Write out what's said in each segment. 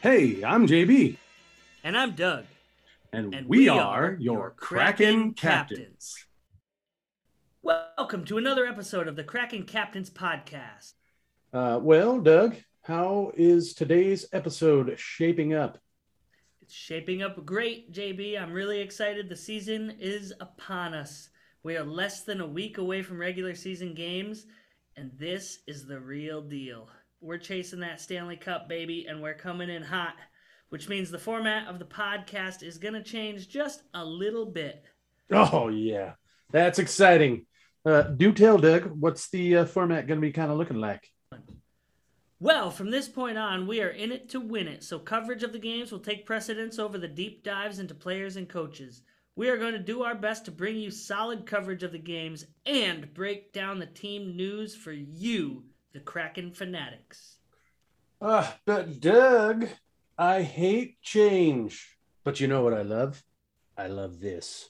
Hey, I'm JB, And I'm Doug. and, And we, we are your Kraken Kraken captains. Welcome to another episode of the Kraken Captains Podcast. Uh, well, Doug, how is today's episode shaping up? It's shaping up great, JB. I'm really excited. The season is upon us. We are less than a week away from regular season games, and this is the real deal. We're chasing that Stanley Cup, baby, and we're coming in hot, which means the format of the podcast is going to change just a little bit. Oh yeah, that's exciting. Uh, do tell, Doug, what's the uh, format going to be kind of looking like? Well, from this point on, we are in it to win it, so coverage of the games will take precedence over the deep dives into players and coaches. We are going to do our best to bring you solid coverage of the games and break down the team news for you, the Kraken fanatics. Uh, but Doug, I hate change. But you know what I love? I love this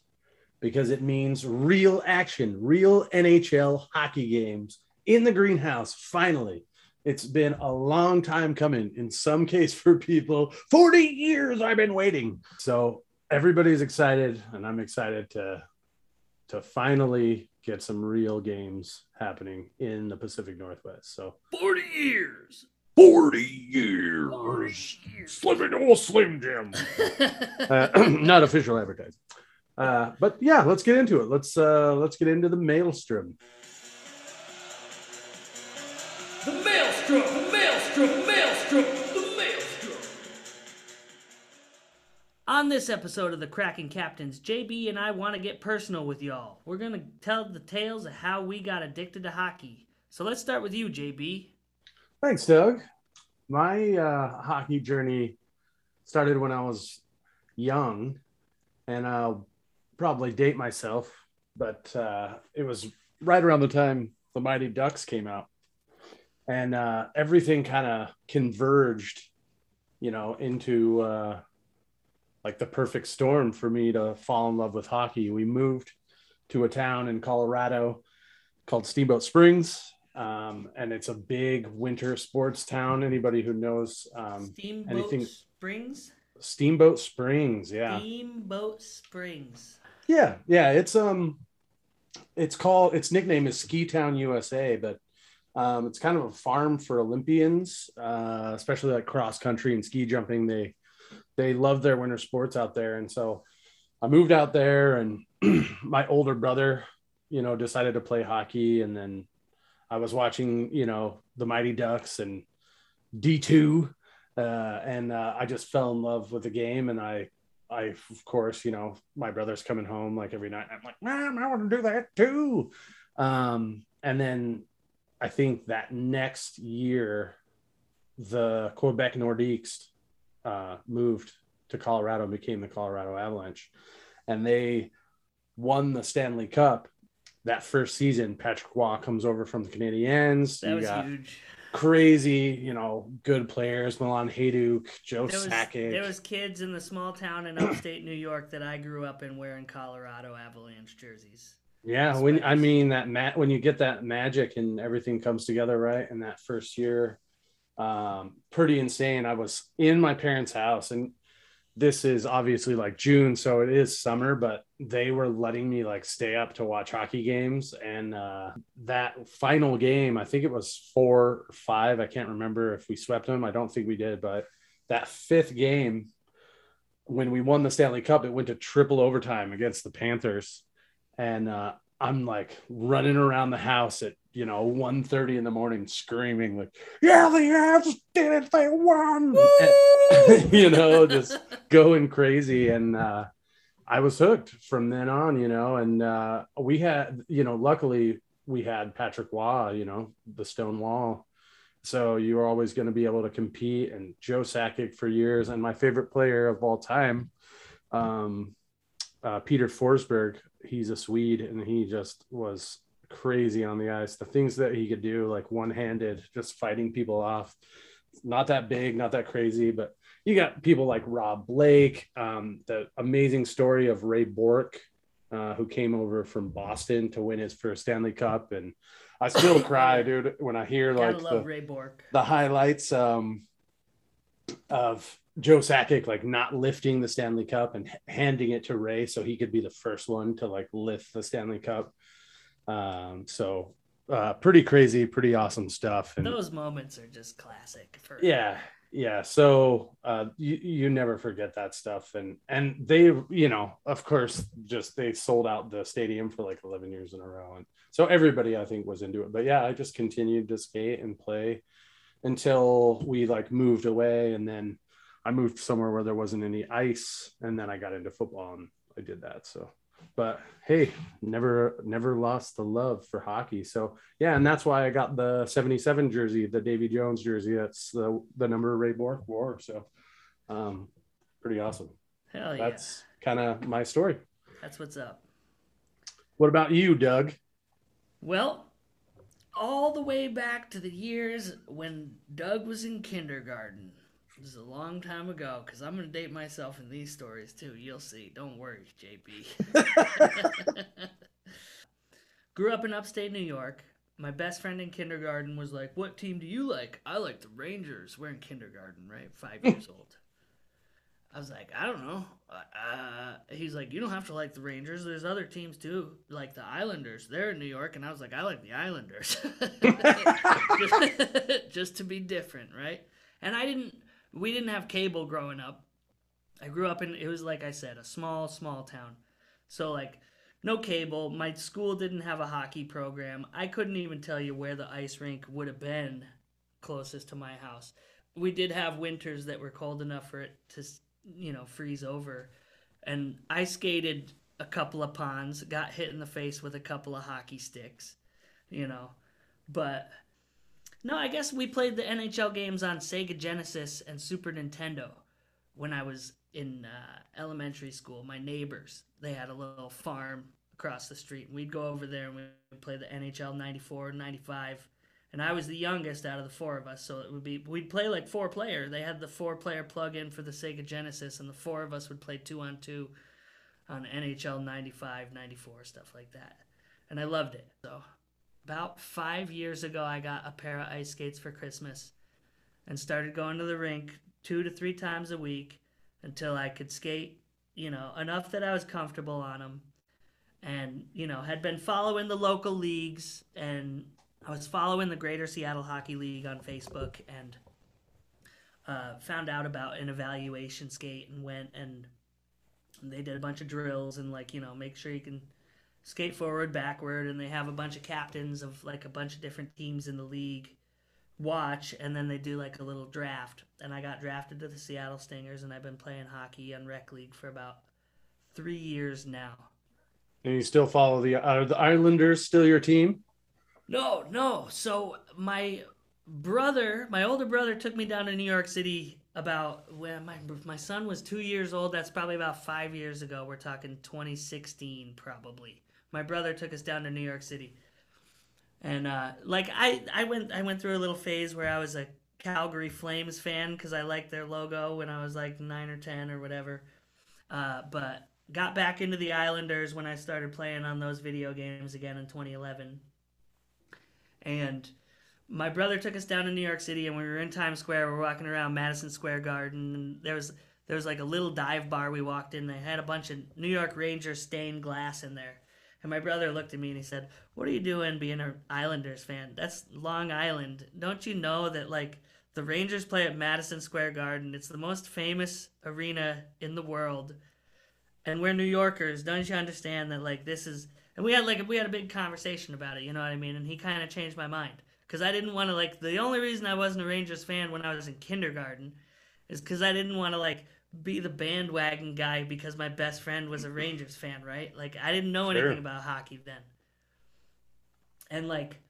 because it means real action, real NHL hockey games in the greenhouse. Finally, it's been a long time coming. In some case, for people, 40 years I've been waiting. So everybody's excited, and I'm excited to to finally get some real games happening in the Pacific Northwest. So 40 years! 40 years. Slim oh, Slim Jim. Uh, not official advertising. Uh, but yeah, let's get into it. Let's uh, let's get into the maelstrom. the Maelstrom! The Maelstrom! Maelstrom! The Maelstrom! On this episode of the Kraken Captains, JB and I want to get personal with y'all. We're going to tell the tales of how we got addicted to hockey. So let's start with you, JB. Thanks, Doug. My uh, hockey journey started when I was young, and I'll probably date myself, but uh, it was right around the time the Mighty Ducks came out, and uh, everything kind of converged, you know, into uh, like the perfect storm for me to fall in love with hockey. We moved to a town in Colorado called Steamboat Springs. Um, and it's a big winter sports town. Anybody who knows um, Steamboat anything- Springs? Steamboat Springs, yeah, Steamboat Springs. yeah, yeah. It's um, it's called its nickname is Ski Town USA, but um, it's kind of a farm for Olympians, uh, especially like cross country and ski jumping. They they love their winter sports out there, and so I moved out there, and my older brother, you know, decided to play hockey, and then I was watching, you know, the Mighty Ducks and D two, uh, and uh, I just fell in love with the game, and I I, of course, you know, my brother's coming home like every night. I'm like, Mom, I want to do that too. Um, and then I think that next year, the Quebec Nordiques uh, moved to Colorado and became the Colorado Avalanche. And they won the Stanley Cup that first season. Patrick Roy comes over from the Canadiens. That You was got huge. crazy, you know, good players. Milan Hejduk, Joe There was, Sakic. there was kids in the small town in upstate New York that I grew up in wearing Colorado Avalanche jerseys. Yeah, when I mean that ma- when you get that magic and everything comes together right in that first year, um, pretty insane. I was in my parents' house, and this is obviously like June, so it is summer, but they were letting me like stay up to watch hockey games. And uh, that final game, I think it was four or five. I can't remember if we swept them. I don't think we did, but that fifth game, when we won the Stanley Cup, it went to triple overtime against the Panthers and uh, I'm like running around the house at you know 1.30 in the morning, screaming like, "Yeah, the Avs did it! They won!" And, you know, just going crazy, and uh, I was hooked from then on. You know, and uh, we had, you know, luckily we had Patrick Roy, you know, the Stone Wall. So you were always going to be able to compete, and Joe Sakic for years, and my favorite player of all time, um, uh, Peter Forsberg. He's a Swede, and he just was crazy on the ice. The things that he could do, like one handed, just fighting people off. Not that big, not that crazy, but you got people like Rob Blake, um, the amazing story of Ray Bourque, uh, who came over from Boston to win his first Stanley Cup. And I still cry, dude, when I hear like love the, Ray Bourque. the highlights. Um, of Joe Sakic like not lifting the Stanley Cup and handing it to Ray so he could be the first one to like lift the Stanley Cup. Um, so uh, pretty crazy, pretty awesome stuff. And those moments are just classic. For yeah, yeah. So uh, you you never forget that stuff, and and they you know of course just they sold out the stadium for like eleven years in a row, and so everybody I think was into it. But yeah, I just continued to skate and play until we like moved away, and then I moved somewhere where there wasn't any ice, and then I got into football and I did that. So but hey, never never lost the love for hockey. So yeah, and that's why I got the 77 jersey, the Davy Jones jersey. That's the the number Ray Bourque wore. So um pretty awesome. Hell yeah. That's kind of my story. That's what's up. What about you, Doug? Well, all the way back to the years when Doug was in kindergarten. This is a long time ago because I'm going to date myself in these stories too. You'll see. Don't worry, JP. Grew up in upstate New York. My best friend in kindergarten was like, What team do you like? I like the Rangers. We're in kindergarten, right? Five years old. I was like, I don't know. Uh, he's like, you don't have to like the Rangers. There's other teams too, like the Islanders. They're in New York, and I was like, I like the Islanders, just, just to be different, right? And I didn't we didn't have cable growing up. I grew up in it was like I said, a small, small town. So like no cable. My school didn't have a hockey program. I couldn't even tell you where the ice rink would have been closest to my house. We did have winters that were cold enough for it to, you know, freeze over. And I skated a couple of ponds, got hit in the face with a couple of hockey sticks, you know. But no, I guess we played the NHL games on Sega Genesis and Super Nintendo when I was in uh, elementary school. My neighbors, they had a little farm across the street. We'd go over there and we'd play the NHL 94, 95. And I was the youngest out of the four of us, so it would be we'd play like four player. They had the four player plug in for the Sega Genesis, and the four of us would play two on two on NHL 95, 94, stuff like that. And I loved it. So about five years ago, I got a pair of ice skates for Christmas and started going to the rink two to three times a week until I could skate, you know, enough that I was comfortable on them. And, you know, had been following the local leagues and I was following the Greater Seattle Hockey League on Facebook and uh, found out about an evaluation skate and went and they did a bunch of drills and, like, you know, make sure you can skate forward, backward, and they have a bunch of captains of like a bunch of different teams in the league watch, and then they do like a little draft. And I got drafted to the Seattle Stingers, and I've been playing hockey on rec league for about three years now. And you still follow the are the Islanders still your team? No, no. So my brother, my older brother, took me down to New York City about when my my son was two years old. That's probably about five years ago. We're talking 2016, probably my brother took us down to New York City, and uh, like I I went I went through a little phase where I was a Calgary Flames fan because I liked their logo when I was like nine or ten or whatever, uh, but got back into the Islanders when I started playing on those video games again in 2011, and my brother took us down to New York City and we were in Times Square. We're walking around Madison Square Garden and there was there was like a little dive bar we walked in. They had a bunch of New York Rangers stained glass in there. And my brother looked at me and he said, "What are you doing being an Islanders fan? That's Long Island. Don't you know that like the Rangers play at Madison Square Garden? It's the most famous arena in the world. And we're New Yorkers. Don't you understand that like this is and we had like we had a big conversation about it, you know what I mean? And he kind of changed my mind cuz I didn't want to like the only reason I wasn't a Rangers fan when I was in kindergarten is cuz I didn't want to like be the bandwagon guy because my best friend was a Rangers fan, right? Like I didn't know anything about hockey then. And like,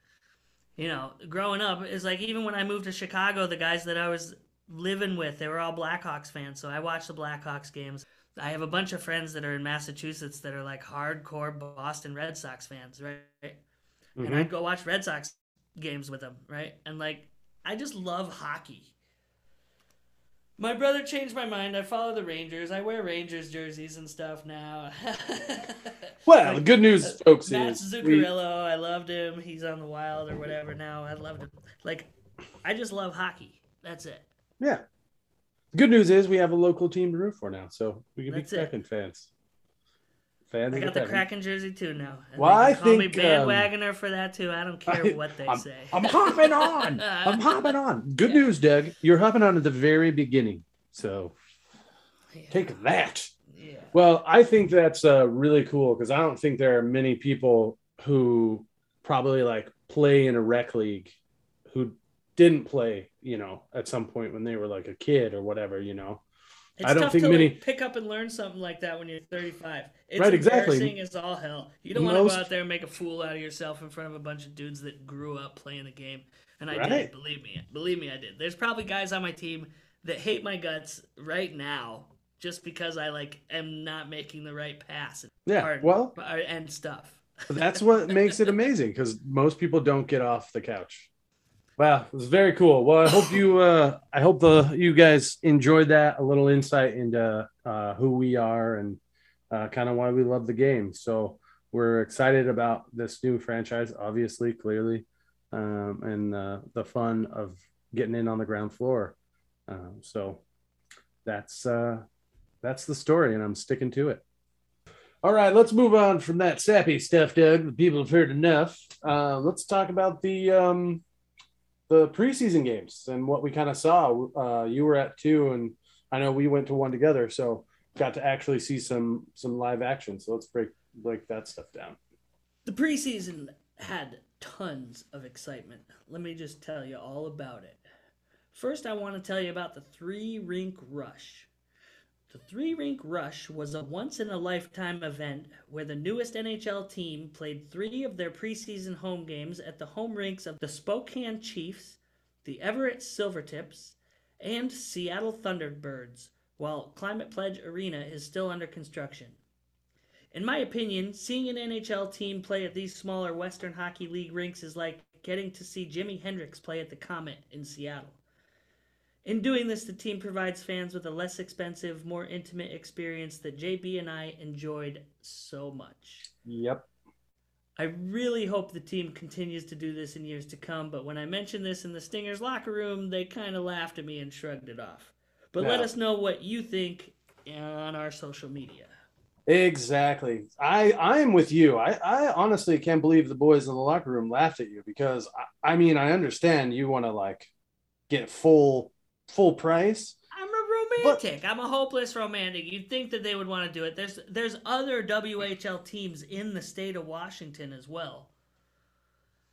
you know, growing up is like even when I moved to Chicago, the guys that I was living with, they were all Blackhawks fans, so I watched the Blackhawks games. I have a bunch of friends that are in Massachusetts that are like hardcore Boston Red Sox fans, right? Mm-hmm. And I'd go watch Red Sox games with them, right? And like I just love hockey my brother changed my mind. I follow the Rangers. I wear Rangers jerseys and stuff now. well, the good news, folks, Mats Zuccarello. We... I loved him. He's on the Wild or whatever now. I loved him. Like, I just love hockey. That's it. Yeah. Good news is we have a local team to root for now, so we can That's be second fans. Fans I got the Kraken. Kraken jersey too now. And Well, I call think, me um, bandwagoner for that too. I don't care I- what they I'm, say. I'm hopping on. I'm hopping on. Good Yeah. news, Doug. You're hopping on at the very beginning. So Yeah. take that. Yeah. Well, I think that's uh, really cool because I don't think there are many people who probably like play in a rec league who didn't play, you know, at some point when they were like a kid or whatever, you know. It's I don't tough think to many- like, pick up and learn something like that when you're 35. It's Right, exactly. embarrassing as all hell. You don't want to go out there and make a fool out of yourself in front of a bunch of dudes that grew up playing the game. And I Right. did, believe me. Believe me, I did. There's probably guys on my team that hate my guts right now just because I like am not making the right pass Yeah. Well, and stuff. that's what makes it amazing because most people don't get off the couch. Wow, it was very cool. Well, I hope you uh I hope the you guys enjoyed that a little insight into uh who we are and uh kind of why we love the game. So we're excited about this new franchise, obviously, clearly, um, and uh, the fun of getting in on the ground floor. Um, so that's uh that's the story, and I'm sticking to it. All right, let's move on from that sappy stuff, Doug. The people have heard enough. Uh, let's talk about the um, the preseason games and what we kind of saw. Uh, you were at two, and I know we went to one together, so got to actually see some some live action. So let's break break that stuff down. The preseason had tons of excitement. Let me just tell you all about it. First, I want to tell you about the three rink rush. The three rink rush was a once in a lifetime event where the newest NHL team played three of their preseason home games at the home rinks of the Spokane Chiefs, the Everett Silvertips, and Seattle Thunderbirds, while Climate Pledge Arena is still under construction. In my opinion, seeing an NHL team play at these smaller Western Hockey League rinks is like getting to see Jimi Hendrix play at the Comet in Seattle. In doing this, the team provides fans with a less expensive, more intimate experience that JB and I enjoyed so much. Yep. I really hope the team continues to do this in years to come, but when I mentioned this in the Stingers locker room, they kind of laughed at me and shrugged it off. But let us know what you think on our social media. Exactly. I I'm with you. I I honestly can't believe the boys in the locker room laughed at you because I, I mean I understand you want to like get full full price. I'm a romantic. I'm a hopeless romantic. You'd think that they would want to do it. There's there's other WHL teams in the state of Washington as well.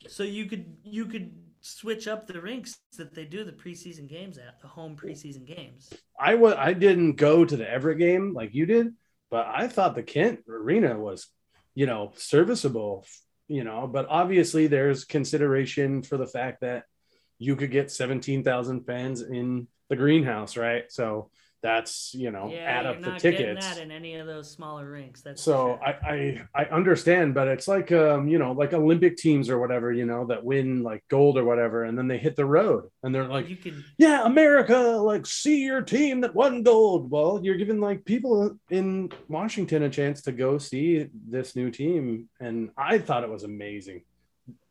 So you could you could switch up the rinks that they do the preseason games at, the home preseason games. I was I didn't go to the Everett game like you did, but I thought the Kent Arena was, you know, serviceable, you know, but obviously there's consideration for the fact that you could get 17,000 fans in the greenhouse, right? So that's, you know, yeah, add up the tickets. that in any of those smaller rinks. That's so sure. I, I I understand, but it's like um, you know, like Olympic teams or whatever, you know, that win like gold or whatever, and then they hit the road and they're like, you could yeah, America, like see your team that won gold. Well, you're giving like people in Washington a chance to go see this new team. And I thought it was amazing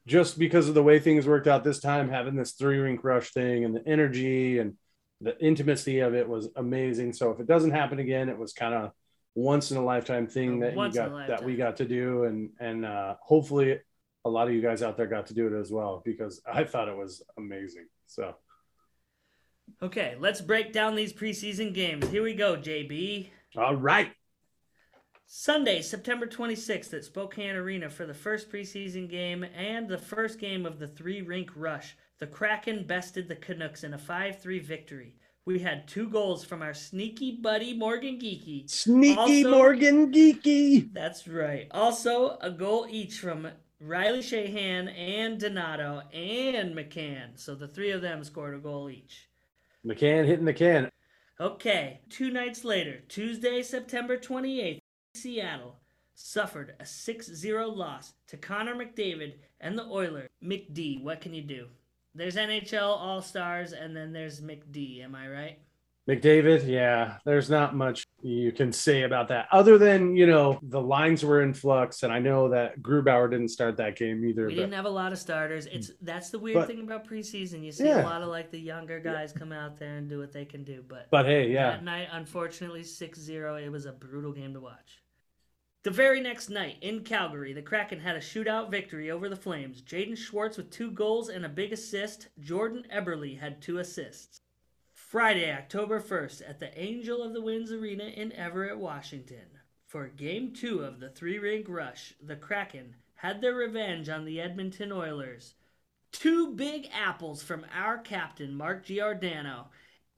just because of the way things worked out this time, having this three rink rush thing and the energy and the intimacy of it was amazing. So if it doesn't happen again, it was kind of once in a lifetime thing that you Once got that we got to do. And, and, uh, hopefully a lot of you guys out there got to do it as well, because I thought it was amazing. So. Okay, let's break down these preseason games. Here we go, JB. All right. Sunday, September 26th at Spokane Arena for the first preseason game and the first game of the three rink rush. The Kraken bested the Canucks in a 5 3 victory. We had two goals from our sneaky buddy Morgan Geekie. Sneaky Also- Morgan Geekie. That's right. Also, a goal each from Riley Sheahan and Donato and McCann. So the three of them scored a goal each. McCann hitting the can. Okay, two nights later, Tuesday, September 28th, Seattle suffered a 6 0 loss to Connor McDavid and the Oilers. McD, what can you do? There's NHL All Stars and then there's McD, am I right? McDavid, yeah, there's not much you can say about that other than, you know, the lines were in flux. And I know that Grubauer didn't start that game either. We but, didn't have a lot of starters. It's that's the weird But- thing about preseason. You see Yeah. a lot of like the younger guys come out there and do what they can do. But but hey, yeah. that night, unfortunately, 6-0, it was a brutal game to watch. The very next night in Calgary, the Kraken had a shootout victory over the Flames. Jaden Schwartz with two goals and a big assist. Jordan Eberle had two assists. Friday, October 1st, at the Angel of the Winds Arena in Everett, Washington. For Game 2 of the three rink rush, the Kraken had their revenge on the Edmonton Oilers. Two big apples from our captain, Mark Giordano,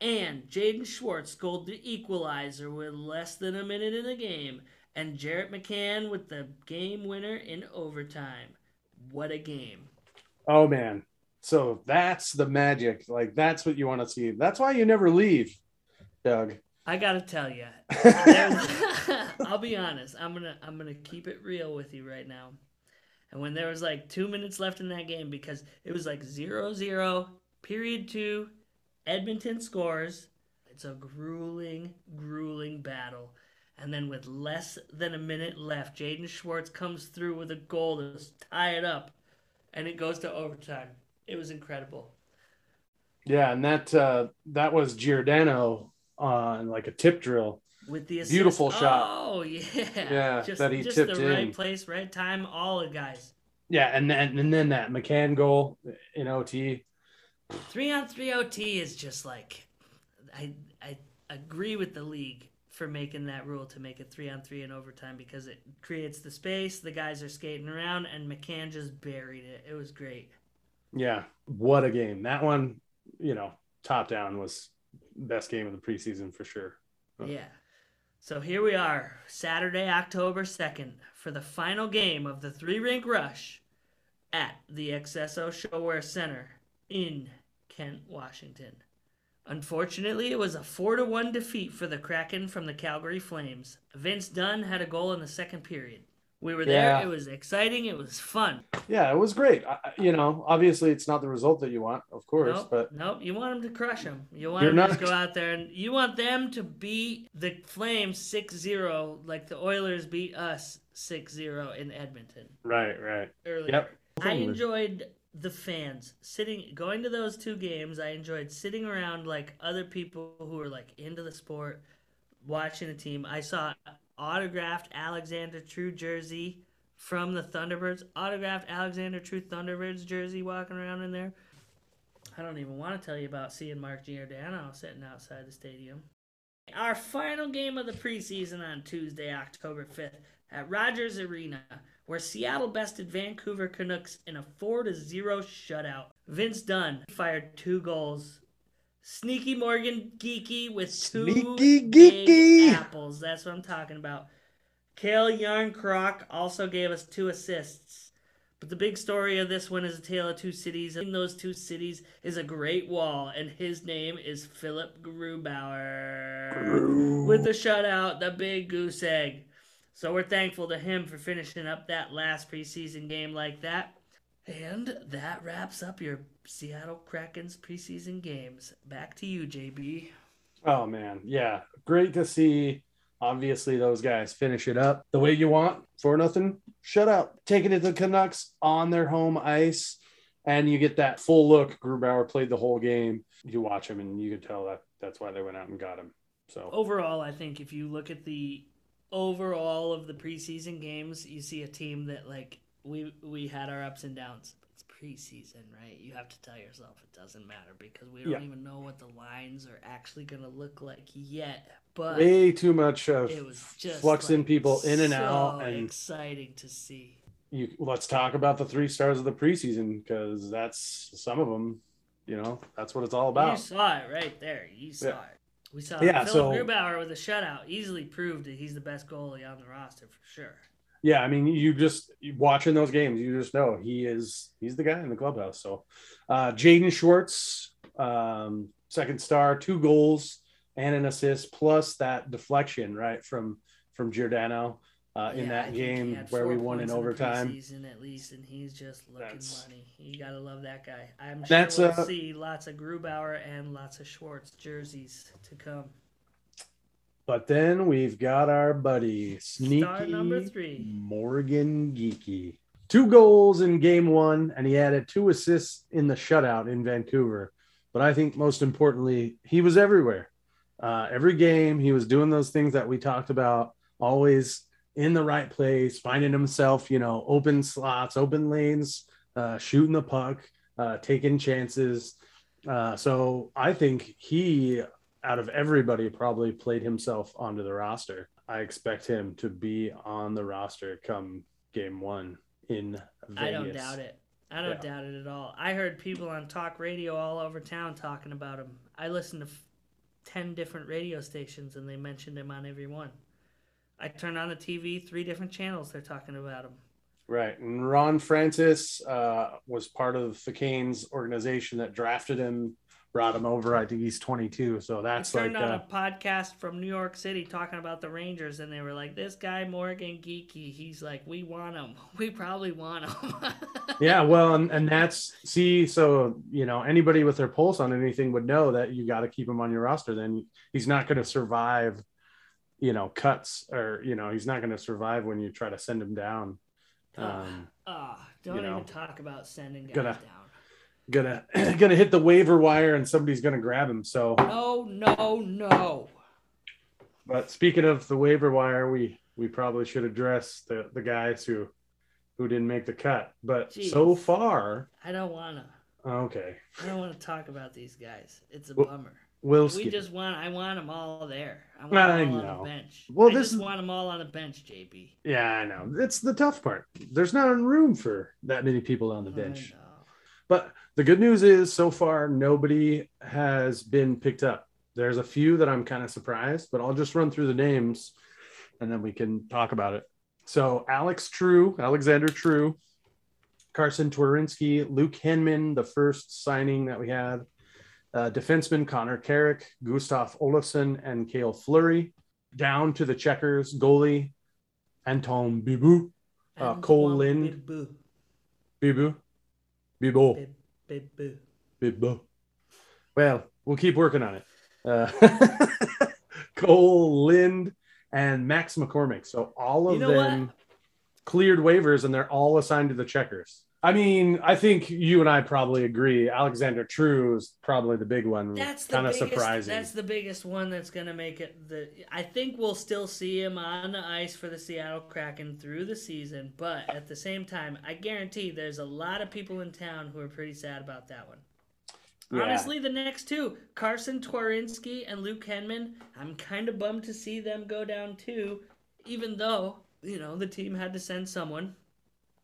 and Jaden Schwartz scored the equalizer with less than a minute in the game, and Jared McCann with the game winner in overtime. What a game. Oh man. So that's the magic. Like that's what you want to see. That's why you never leave, Doug. I gotta tell you, I'll be honest. I'm gonna I'm gonna keep it real with you right now. And when there was like two minutes left in that game, because it was like zero zero, period two, Edmonton scores. It's a grueling, grueling battle. And then with less than a minute left, Jaden Schwartz comes through with a goal to tie it up, and it goes to overtime. It was incredible. Yeah, and that uh that was Giordano on like a tip drill. with the assist. Beautiful shot. Oh yeah, Yeah, just, that he just tipped the right place, right time. All the guys. Yeah, and then and then that McCann goal in OT. Three on three OT is just like, I I agree with the league for making that rule to make it three on three in overtime because it creates the space. The guys are skating around, and McCann just buried it. It was great. Yeah, what a game. That one, you know, top down was best game of the preseason for sure. Yeah. So here we are, Saturday, October 2nd, for the final game of the three rink rush at the accesso ShoWare Center in Kent, Washington. Unfortunately, it was a 4 to 1 defeat for the Kraken from the Calgary Flames. Vince Dunn had a goal in the second period. We were there. Yeah. It was exciting. It was fun. Yeah, it was great. I, I- you know, obviously it's not the result that you want, of course, Nope, but nope. You want them to crush them. You want You're them to go out there and you want them to beat the Flames 6-0 like the Oilers beat us 6-0 in Edmonton right, right. earlier. Yep. I enjoyed the fans sitting going to those two games. I enjoyed sitting around like other people who were like into the sport watching the team. I saw autographed Alexander True jersey from the Thunderbirds. Autographed Alexander True Thunderbirds jersey walking around in there. I don't even want to tell you about seeing Mark Giordano sitting outside the stadium. Our final game of the preseason on Tuesday, October 5th at Rogers Arena, where Seattle bested Vancouver Canucks in a 4 to 0 shutout. Vince Dunn fired two goals. Sneaky Morgan Geekie with two Sneaky geeky. apples. That's what I'm talking about. Calle Järnkrok also gave us two assists. But the big story of this one is a tale of two cities. In those two cities is a great wall, and his name is Philip Grubauer. With the shutout, the big goose egg. So we're thankful to him for finishing up that last preseason game like that. And that wraps up your Seattle Kraken's preseason games. Back to you, JB. Oh man, yeah, great to see. Obviously, those guys finish it up the way you want for nothing. Shut up, taking it to the Canucks on their home ice, and you get that full look. Grubauer played the whole game. You watch him, and you could tell that that's why they went out and got him. So Overall, I think if you look at the overall of the preseason games, you see a team that like we we had our ups and downs. It's preseason, right? You have to tell yourself it doesn't matter because we don't Yeah. even know what the lines are actually going to look like yet. But way too much of it was just fluxing like, people in and so out, and exciting to see. you let's talk about the three stars of the preseason because that's some of them. You know, that's what it's all about. You saw it right there. You saw Yeah. it. We saw Yeah, Philip so- Grubauer with a shutout easily proved that he's the best goalie on the roster for sure. Yeah, I mean, you just watching those games, you just know he is he's the guy in the clubhouse. So, uh, Jaden Schwartz, um, second star, two goals and an assist, plus that deflection right from from Giordano. Uh, in Yeah, I that think he game had where four we won in points the overtime. preseason at least, and he's just looking That's- money. You gotta love that guy. I'm sure That's, we'll uh, see lots of Grubauer and lots of Schwartz jerseys to come. But then we've got our buddy Sneaky Star number three. Morgan Geekie. Two goals in game one, and he added two assists in the shutout in Vancouver. But I think most importantly, he was everywhere. Uh, every game, he was doing those things that we talked about, always in the right place, finding himself, you know, open slots, open lanes, uh, shooting the puck, uh, taking chances. Uh, so I think he, out of everybody, probably played himself onto the roster. I expect him to be on the roster come game one in Vegas. I don't doubt it. I don't Yeah. doubt it at all. I heard people on talk radio all over town talking about him. I listened to f- 10 different radio stations and they mentioned him on every one. I turned on the TV, three different channels, they're talking about him. Right. And Ron Francis uh, was part of the Canes organization that drafted him, brought him over. I think he's 22. So that's I like, turned on uh, a podcast from New York City talking about the Rangers, and they were like, "This guy Morgan Geekie, he's like, we want him. We probably want him." yeah, well, and, and that's, see, so, you know, anybody with their pulse on anything would know that you got to keep him on your roster. Then he's not going to survive, you know, cuts or, you know, he's not going to survive when you try to send him down. Um, don't you know, even talk about sending guys gonna- down. gonna gonna hit the waiver wire and somebody's gonna grab him. So No, no, no. But speaking of the waiver wire, we we probably should address the the guys who who didn't make the cut. But Jeez. so far, I don't wanna. okay, I don't want to talk about these guys. It's a Well, bummer. We'll We just want. I want them all there. I want I them all on the bench. Well, I this just is- want them all on the bench, JB. yeah, I know. It's the tough part. There's not room for that many people on the bench. But the good news is, so far, nobody has been picked up. There's a few that I'm kind of surprised, but I'll just run through the names and then we can talk about it. So, Alex True, Alexander True, Carsen Twarynski, Luke Henman, the first signing that we had, uh, defenseman Connor Carrick, Gustav Olofsson, and Kale Fleury. Down to the checkers, goalie Antoine Bibeau, Uh, Kole Lind. Bibu. Bibu, Bibo. Bib- Bibu. Well, we'll keep working on it. Uh, Kole Lind and Max McCormick. So all of You know them what? cleared waivers and they're all assigned to the checkers. I mean, I think you and I probably agree. Alexander True is probably the big one. That's the kind of surprising. That's the biggest one that's gonna make it. The I think we'll still see him on the ice for the Seattle Kraken through the season, but at the same time, I guarantee there's a lot of people in town who are pretty sad about that one. Yeah. Honestly, the next two, Carsen Twarynski and Luke Henman, I'm kind of bummed to see them go down too, even though you know the team had to send someone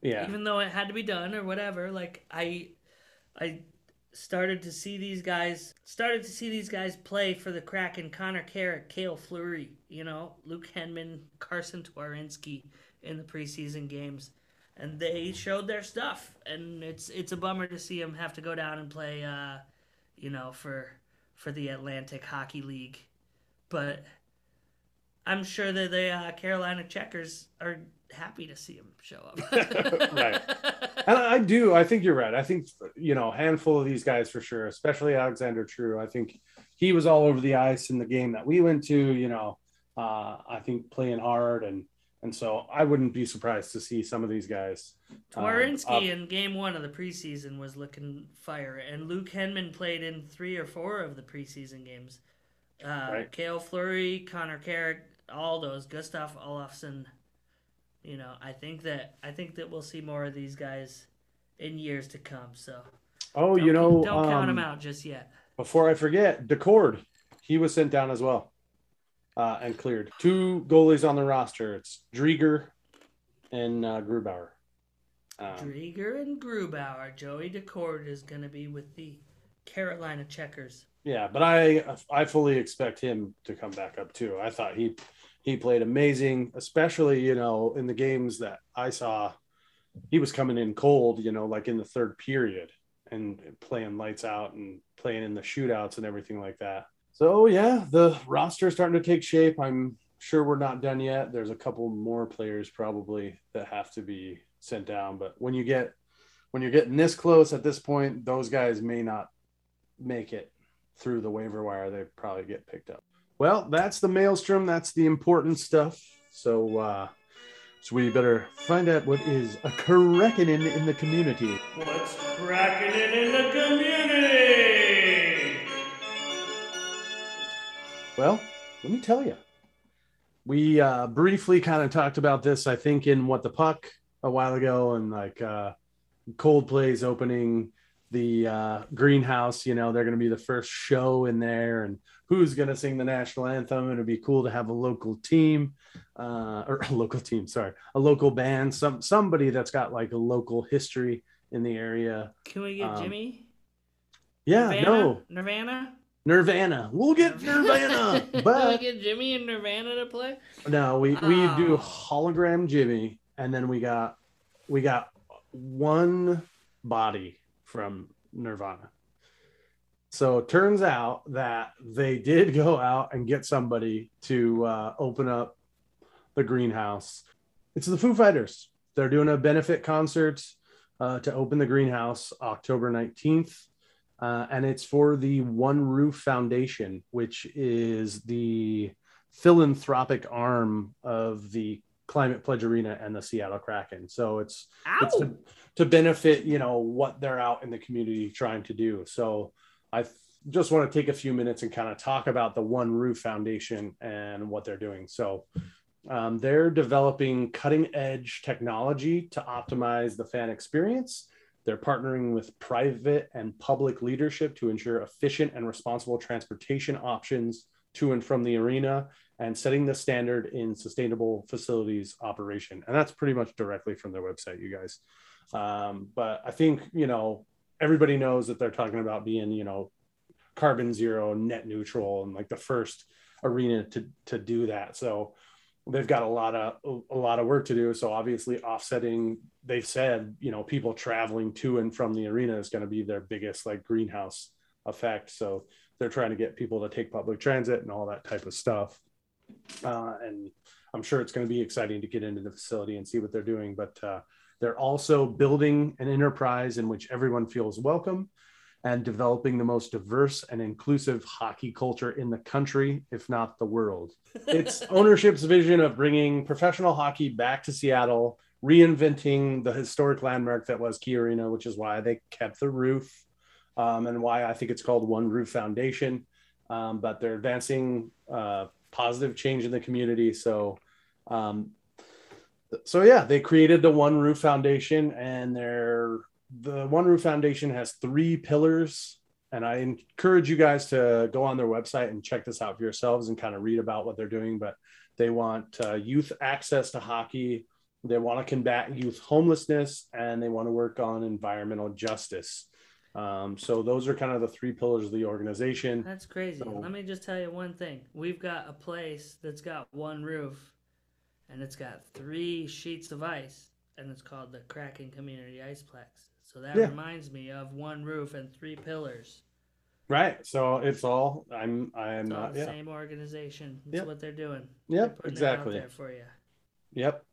yeah. even though it had to be done or whatever like i i started to see these guys started to see these guys play for the kraken connor carrick kale fleury you know luke henman carsen twarynski in the preseason games. And they showed their stuff. And it's it's a bummer to see them have to go down and play uh you know for for the atlantic hockey league. But i'm sure that the uh, carolina checkers are happy to see him show up Right. And I do. I think you're right. I think you know, a handful of these guys for sure, especially Alexander True. I think he was all over the ice in the game that we went to. You know, uh, I think playing hard and and so I wouldn't be surprised to see some of these guys. um, Twarynski up. in game one of the preseason was looking fire, and Luke Henman played in three or four of the preseason games. Uh, Right. Kale Fleury, Connor Carrick, all those, Gustav Olofsson. You know, I think that I think that we'll see more of these guys in years to come. So Oh, you know, don't count um, them out just yet. before I forget, Daccord, he was sent down as well uh, and cleared. Two goalies on the roster. It's Driedger and uh, Grubauer. Um, Driedger and Grubauer. Joey Daccord is going to be with the Carolina Checkers. Yeah, but I I fully expect him to come back up too. I thought he he played amazing, especially you know in the games that I saw. He was coming in cold, you know, like in the third period and playing lights out and playing in the shootouts and everything like that. So yeah, the roster is starting to take shape. I'm sure we're not done yet. There's a couple more players probably that have to be sent down, but when you get when you're getting this close at this point, those guys may not make it through the waiver wire. They probably get picked up. Well, that's the maelstrom. That's the important stuff. So, uh, so we better find out what is a cracking in, in the community. What's cracking in the community? Well, let me tell you. We uh, briefly kind of talked about this, I think, in What the Puck a while ago, and like uh, Coldplay's opening the uh, greenhouse. You know, they're going to be the first show in there, and who's going to sing the national anthem? It'd be cool to have a local team, uh, or a local team, sorry, a local band, some somebody that's got like a local history in the area. Can we get um, Jimmy? Yeah, Nirvana? no, Nirvana. Nirvana. We'll get Nirvana, but we get Jimmy and Nirvana to play. No, we we Oh. do hologram Jimmy, and then we got we got one body from Nirvana. So it turns out that they did go out and get somebody to uh, open up the greenhouse. It's the Foo Fighters. They're doing a benefit concert uh, to open the greenhouse October 19th. Uh, and it's for the One Roof Foundation, which is the philanthropic arm of the Climate Pledge Arena and the Seattle Kraken. So it's it's to, to benefit you know what they're out in the community trying to do. So i just want to take a few minutes and kind of talk about the one roof foundation and what they're doing. So um, they're developing cutting edge technology to optimize the fan experience. They're partnering with private and public leadership to ensure efficient and responsible transportation options to and from the arena and setting the standard in sustainable facilities operation and that's pretty much directly from their website you guys um, but I think you know everybody knows that they're talking about being you know carbon zero, net neutral, and like the first arena to to do that. So they've got a lot of a lot of work to do. So obviously offsetting, they've said you know people traveling to and from the arena is going to be their biggest like greenhouse effect. So they're trying to get people to take public transit and all that type of stuff. Uh, and I'm sure it's going to be exciting to get into the facility and see what they're doing. But uh, they're also building an enterprise in which everyone feels welcome and developing the most diverse and inclusive hockey culture in the country, if not the world. It's ownership's vision of bringing professional hockey back to Seattle, reinventing the historic landmark that was Key Arena, which is why they kept the roof um, and why I think it's called One Roof Foundation. Um, but they're advancing uh, positive change in the community. So, um, so yeah, they created the One Roof Foundation, and they're the One Roof Foundation has three pillars. And I encourage you guys to go on their website and check this out for yourselves and kind of read about what they're doing. But they want uh, youth access to hockey, they want to combat youth homelessness, and they want to work on environmental justice. Um, so those are kind of the three pillars of the organization. That's crazy. So- Let me just tell you one thing. We've got a place that's got one roof and it's got three sheets of ice and it's called the Kraken Community Iceplex. So that Yeah. reminds me of one roof and three pillars. Right. So it's all I'm I'm all not the yeah. same organization. That's Yep. what they're doing. Yep, They're exactly. there for you. Yep.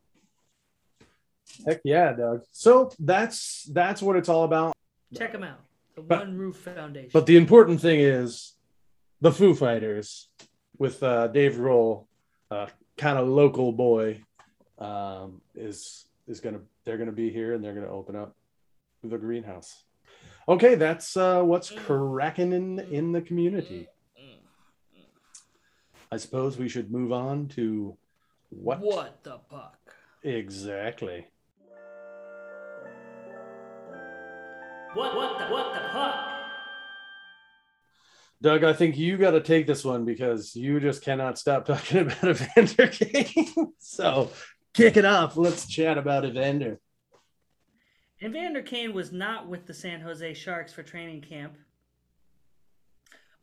Heck yeah, Doug. So that's that's what it's all about. Check them out. The But- One Roof Foundation. But the important thing is the Foo Fighters with uh, Dave Grohl, uh, kind of local boy, um, is is gonna they're gonna be here and they're gonna open up the greenhouse. Okay, that's uh, what's cracking in in the community. I suppose we should move on to what, what the puck? exactly. What what the what the puck? Doug, I think you got to take this one because you just cannot stop talking about Evander Kane. so kick it off. Let's chat about Evander. Evander Kane was not with the San Jose Sharks for training camp,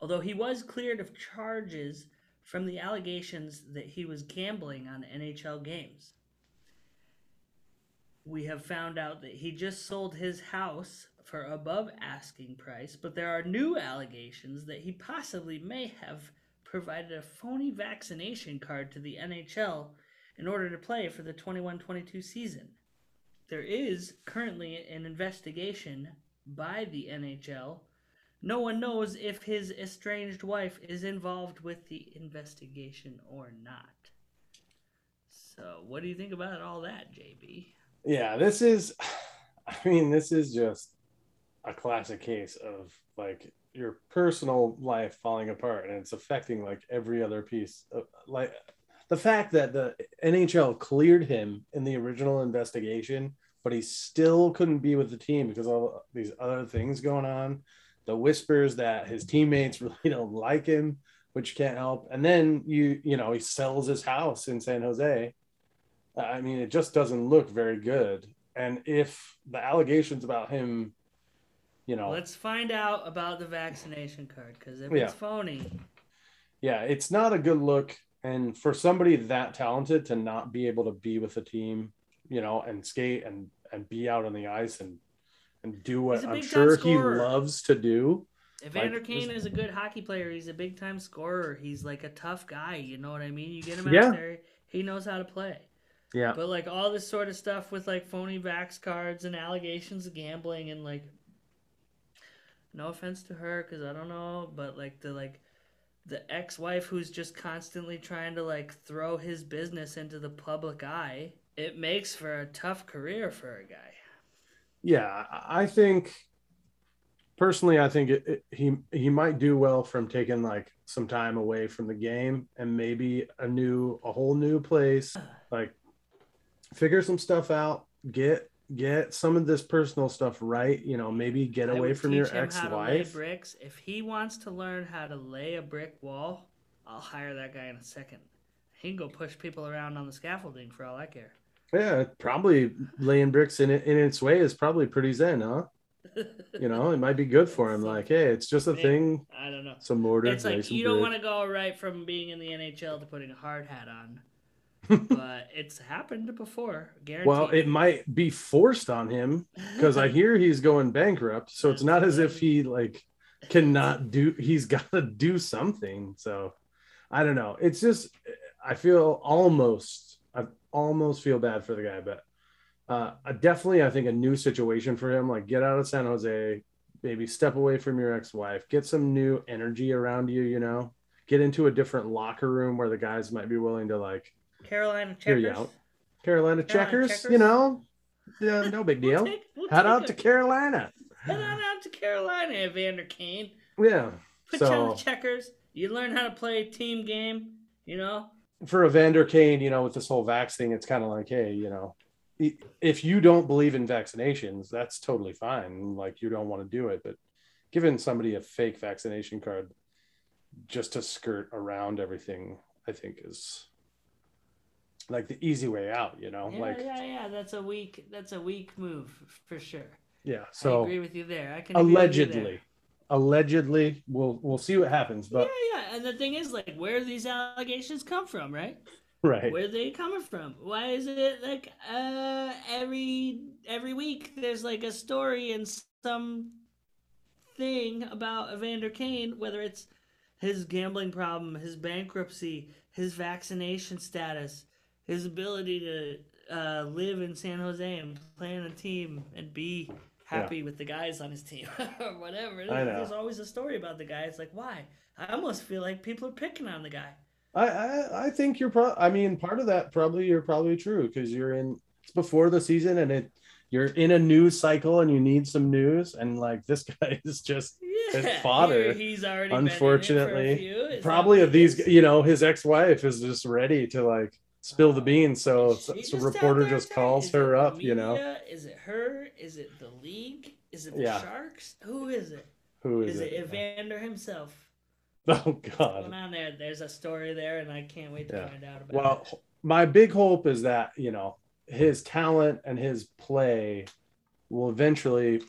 although he was cleared of charges from the allegations that he was gambling on NHL games. We have found out that he just sold his house for above asking price, but there are new allegations that he possibly may have provided a phony vaccination card to the NHL in order to play for the 21 22 season. There is currently an investigation by the NHL. No one knows if his estranged wife is involved with the investigation or not. So, what do you think about all that, JB? Yeah, this is, I mean, this is just a classic case of like your personal life falling apart and it's affecting like every other piece of, like the fact that the NHL cleared him in the original investigation but he still couldn't be with the team because all these other things going on. The whispers that his teammates really don't like him which can't help. And then you you know he sells his house in San Jose I mean it just doesn't look very good and if the allegations about him you know Let's find out about the vaccination card because if Yeah. it's phony, yeah, it's not a good look. And for somebody that talented to not be able to be with the team, you know, and skate and and be out on the ice and and do what I'm sure he loves to do. Evander Like, Kane is a good hockey player. He's a big time scorer. He's like a tough guy. You know what I mean? You get him out Yeah. there, he knows how to play. Yeah. But like all this sort of stuff with like phony vax cards and allegations of gambling and like, no offense to her because I don't know, but like the like the ex-wife who's just constantly trying to like throw his business into the public eye. It makes for a tough career for a guy. Yeah, I I think personally, I think it, it, he he might do well from taking like some time away from the game and maybe a new a whole new place, like figure some stuff out, get get some of this personal stuff right. You know, maybe get I away from your teach him how to lay ex-wife. bricks. If he wants to learn how to lay a brick wall, I'll hire that guy in a second. He can go push people around on the scaffolding for all I care. Yeah, probably laying bricks in it in its way is probably pretty zen, huh? You know, it might be good for him. Like, hey, it's just a thing. I don't know. Some mortar. It's like you don't want to go right from being in the NHL to putting a hard hat on, but it's happened before. Guaranteed. Well, it might be forced on him because I hear he's going bankrupt. So it's not as if he like cannot do. He's got to do something. So I don't know. It's just I feel almost I almost feel bad for the guy, but uh, definitely I think a new situation for him. Like get out of San Jose, maybe step away from your ex-wife, get some new energy around you. You know, get into a different locker room where the guys might be willing to like Carolina hear checkers. you out. Carolina checkers, checkers? you know, yeah, no big We'll deal. take- we'll Head out it. to Carolina. Head on out to Carolina, Evander Kane. Yeah. Put you on the checkers. You learn how to play a team game. You know. for Evander Kane, you know, with this whole vax thing, it's kind of like, hey, you know, if you don't believe in vaccinations, that's totally fine. Like you don't want to do it, but giving somebody a fake vaccination card just to skirt around everything, I think is like the easy way out, you know? Yeah, like yeah, yeah. That's a weak. That's a weak move for sure. yeah. So I agree with you there. I can agree with you allegedly. Allegedly, we'll we'll see what happens, but yeah, yeah. And the thing is, like, where do these allegations come from, right? right. Where are they coming from? Why is it like uh every every week there's like a story and some thing about Evander Kane, whether it's his gambling problem, his bankruptcy, his vaccination status, his ability to uh, live in San Jose and play on a team and be happy with the guys on his team or whatever. There's always a story about the guy. It's like, why? I almost feel like people are picking on the guy. I, I I think you're pro. I mean, part of that probably you're probably true because you're in. It's before the season, and it you're in a news cycle, and you need some news. And like this guy is just Yeah, fodder, he's already been in for a unfortunately. Probably of these. You know, his ex-wife is just ready to like spill the beans. So so, she so just out reporter just calls her up. You know. Is it her? Is it the league? Is it the Yeah. Sharks? Who is it? who Is is, it it? Evander himself? Oh What's God. going on there? There's a story there, and I can't wait to Yeah. find out about it. Well, it. my big hope is that you know his talent and his play will eventually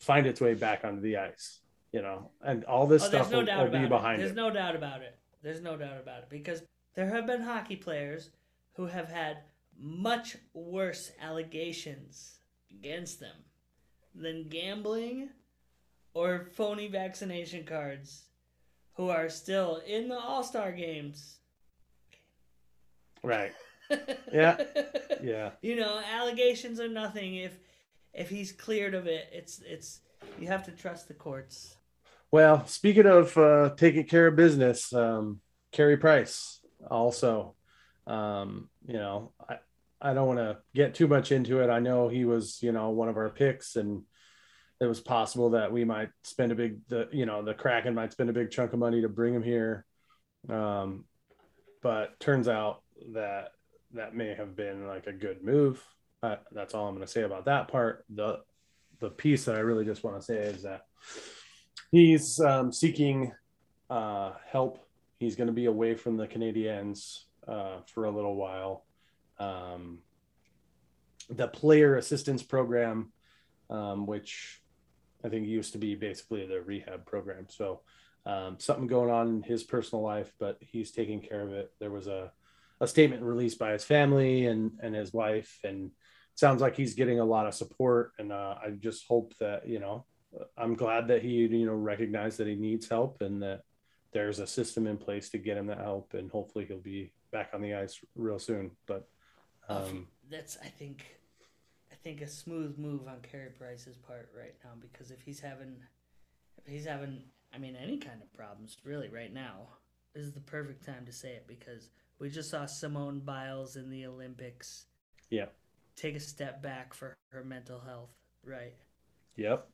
find its way back onto the ice. You know, and all this Oh, there's stuff no will, doubt will be it. behind There's it. no doubt about it. There's no doubt about it because there have been hockey players who have had much worse allegations against them than gambling or phony vaccination cards who are still in the All Star games. Right. Yeah. Yeah. You know, allegations are nothing if if he's cleared of it. It's it's you have to trust the courts. Well, speaking of uh, taking care of business, um, Carey Price also, um, you know, I, I don't want to get too much into it. I know he was, you know, one of our picks, and it was possible that we might spend a big, the you know, the Kraken might spend a big chunk of money to bring him here. Um, but turns out that that may have been like a good move. Uh, that's all I'm going to say about that part. The the piece that I really just want to say is that he's um, seeking uh, help. He's going to be away from the Canadiens uh, for a little while. Um, the player assistance program, um, which I think used to be basically the rehab program. So um, something going on in his personal life, but he's taking care of it. There was a, a statement released by his family and, and his wife, and sounds like he's getting a lot of support. And uh, I just hope that, you know, I'm glad that he, you know, recognized that he needs help and that there's a system in place to get him that help. And hopefully he'll be back on the ice real soon. But um, That's I think I think a smooth move on Carey Price's part right now because if he's having if he's having I mean any kind of problems really right now this is the perfect time to say it because we just saw Simone Biles in the Olympics. Yeah. Take a step back for her mental health, right? Yep.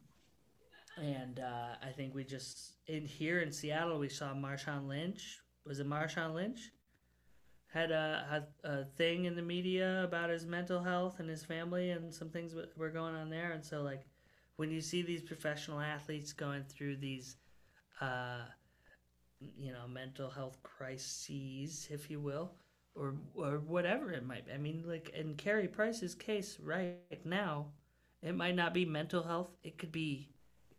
And uh, I think we just in here in Seattle we saw Marshawn Lynch. Was it Marshawn Lynch? Had a, had a thing in the media about his mental health and his family and some things were going on there. And so like when you see these professional athletes going through these, uh, you know, mental health crises, if you will, or or whatever it might be. I mean, like in Carey Price's case right now, it might not be mental health. It could be,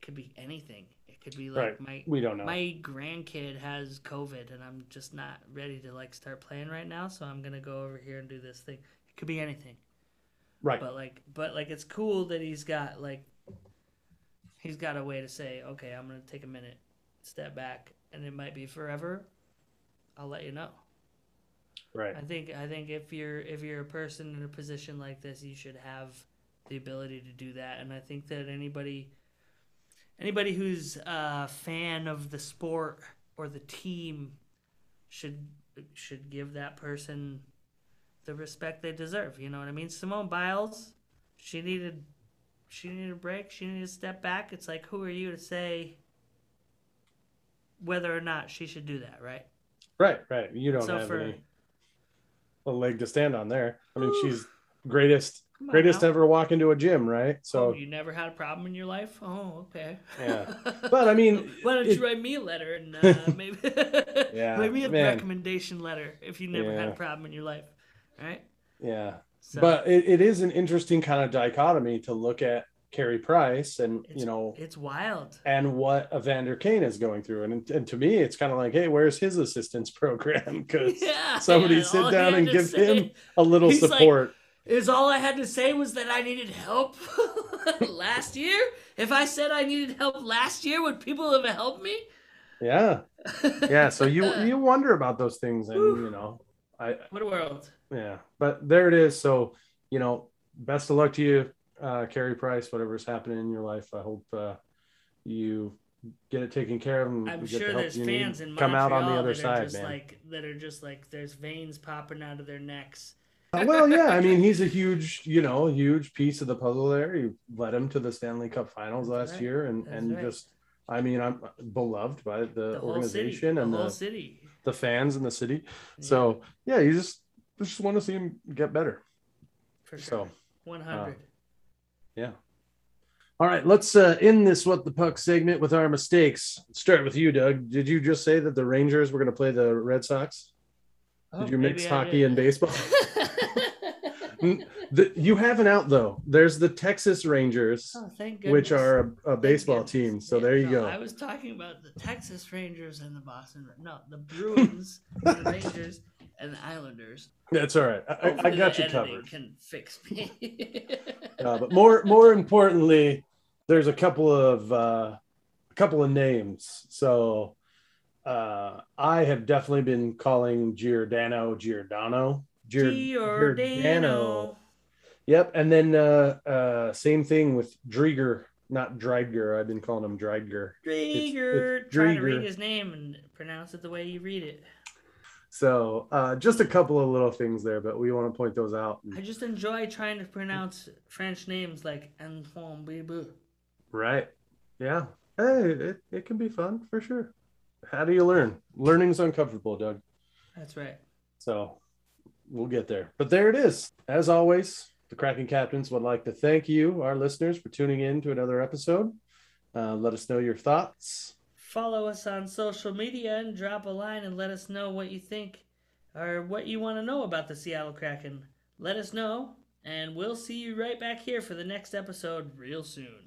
it could be anything. It could be like Right. my We don't know. my grandkid has COVID and I'm just not ready to like start playing right now, so I'm gonna go over here and do this thing. It could be anything. right. But like but like it's cool that he's got like he's got a way to say, Okay, I'm gonna take a minute, step back, and it might be forever. I'll let you know. right. I think I think if you're if you're a person in a position like this, you should have the ability to do that. And I think that anybody anybody who's a fan of the sport or the team should should give that person the respect they deserve. You know what I mean? Simone Biles, she needed she needed a break. She needed to step back. It's like who are you to say whether or not she should do that, right? Right. Right. You don't So have for- any a leg to stand on there. I mean, she's greatest greatest now. ever walk into a gym, right? So oh, you never had a problem in your life? Oh, okay. Yeah. But, I mean, why don't it- you write me a letter and uh, maybe Yeah, maybe a man. recommendation letter if you never had a problem in your life, right? yeah. So but it, it is an interesting kind of dichotomy to look at Carey Price and it's, you know it's wild. and what Evander Kane is going through. And, and to me, it's kind of like, hey, where's his assistance program? Because Yeah, somebody yeah, sit down and give say him a little He's like- support. Is all I had to say was that I needed help last year? If I said I needed help last year, would people have helped me? yeah, yeah. So you you wonder about those things, and Whew. you know, I What a world. yeah. But there it is. So you know, best of luck to you, uh, Carey Price. Whatever's happening in your life, I hope uh, you get it taken care of and I'm get sure the help there's you fans need. in Come Montreal out on the other that are side, just man. like that are just like there's veins popping out of their necks. Uh, well, yeah, I mean, he's a huge, you know, huge piece of the puzzle there. He led him to the Stanley Cup Finals That's last right. year, and That's and right. just, I mean, I'm beloved by the, The organization the and whole the, city. the fans in the city. Yeah, So yeah, you just just want to see him get better. for So uh, sure. 100. yeah. All right, let's uh, end this what the puck segment with our mistakes. Start with you, Doug. Did you just say that the Rangers were going to play the Red Sox? Oh, Did you mix hockey and baseball? The, you have an out though. There's the Texas Rangers. oh, which are a, a baseball team. So Yeah, there you no, go. I was talking about the Texas Rangers and the Boston. No, the Bruins, the Rangers, and the Islanders. That's all right. I, I- got you covered. Can fix me. Uh, but more more importantly, there's a couple of uh, a couple of names. So uh, I have definitely been calling Giordano Giordano. Gior- Giordano. Yep, and then uh, uh, same thing with Drieger, not Dreidger. I've been calling him. Drieger. It's, Trying to read his name and pronounce it the way you read it. So uh, just a couple of little things there, but we want to point those out. I just enjoy trying to pronounce French names like Antoine Bibu. Right. Yeah. Hey, it, it can be fun for sure. How do you learn? Learning's uncomfortable, Doug. That's right. So we'll get there. But there it is. As always, the Kraken Captains would like to thank you, our listeners, for tuning in to another episode. Uh, let us know your thoughts. Follow us on social media and drop a line and let us know what you think or what you want to know about the Seattle Kraken. Let us know, and we'll see you right back here for the next episode real soon.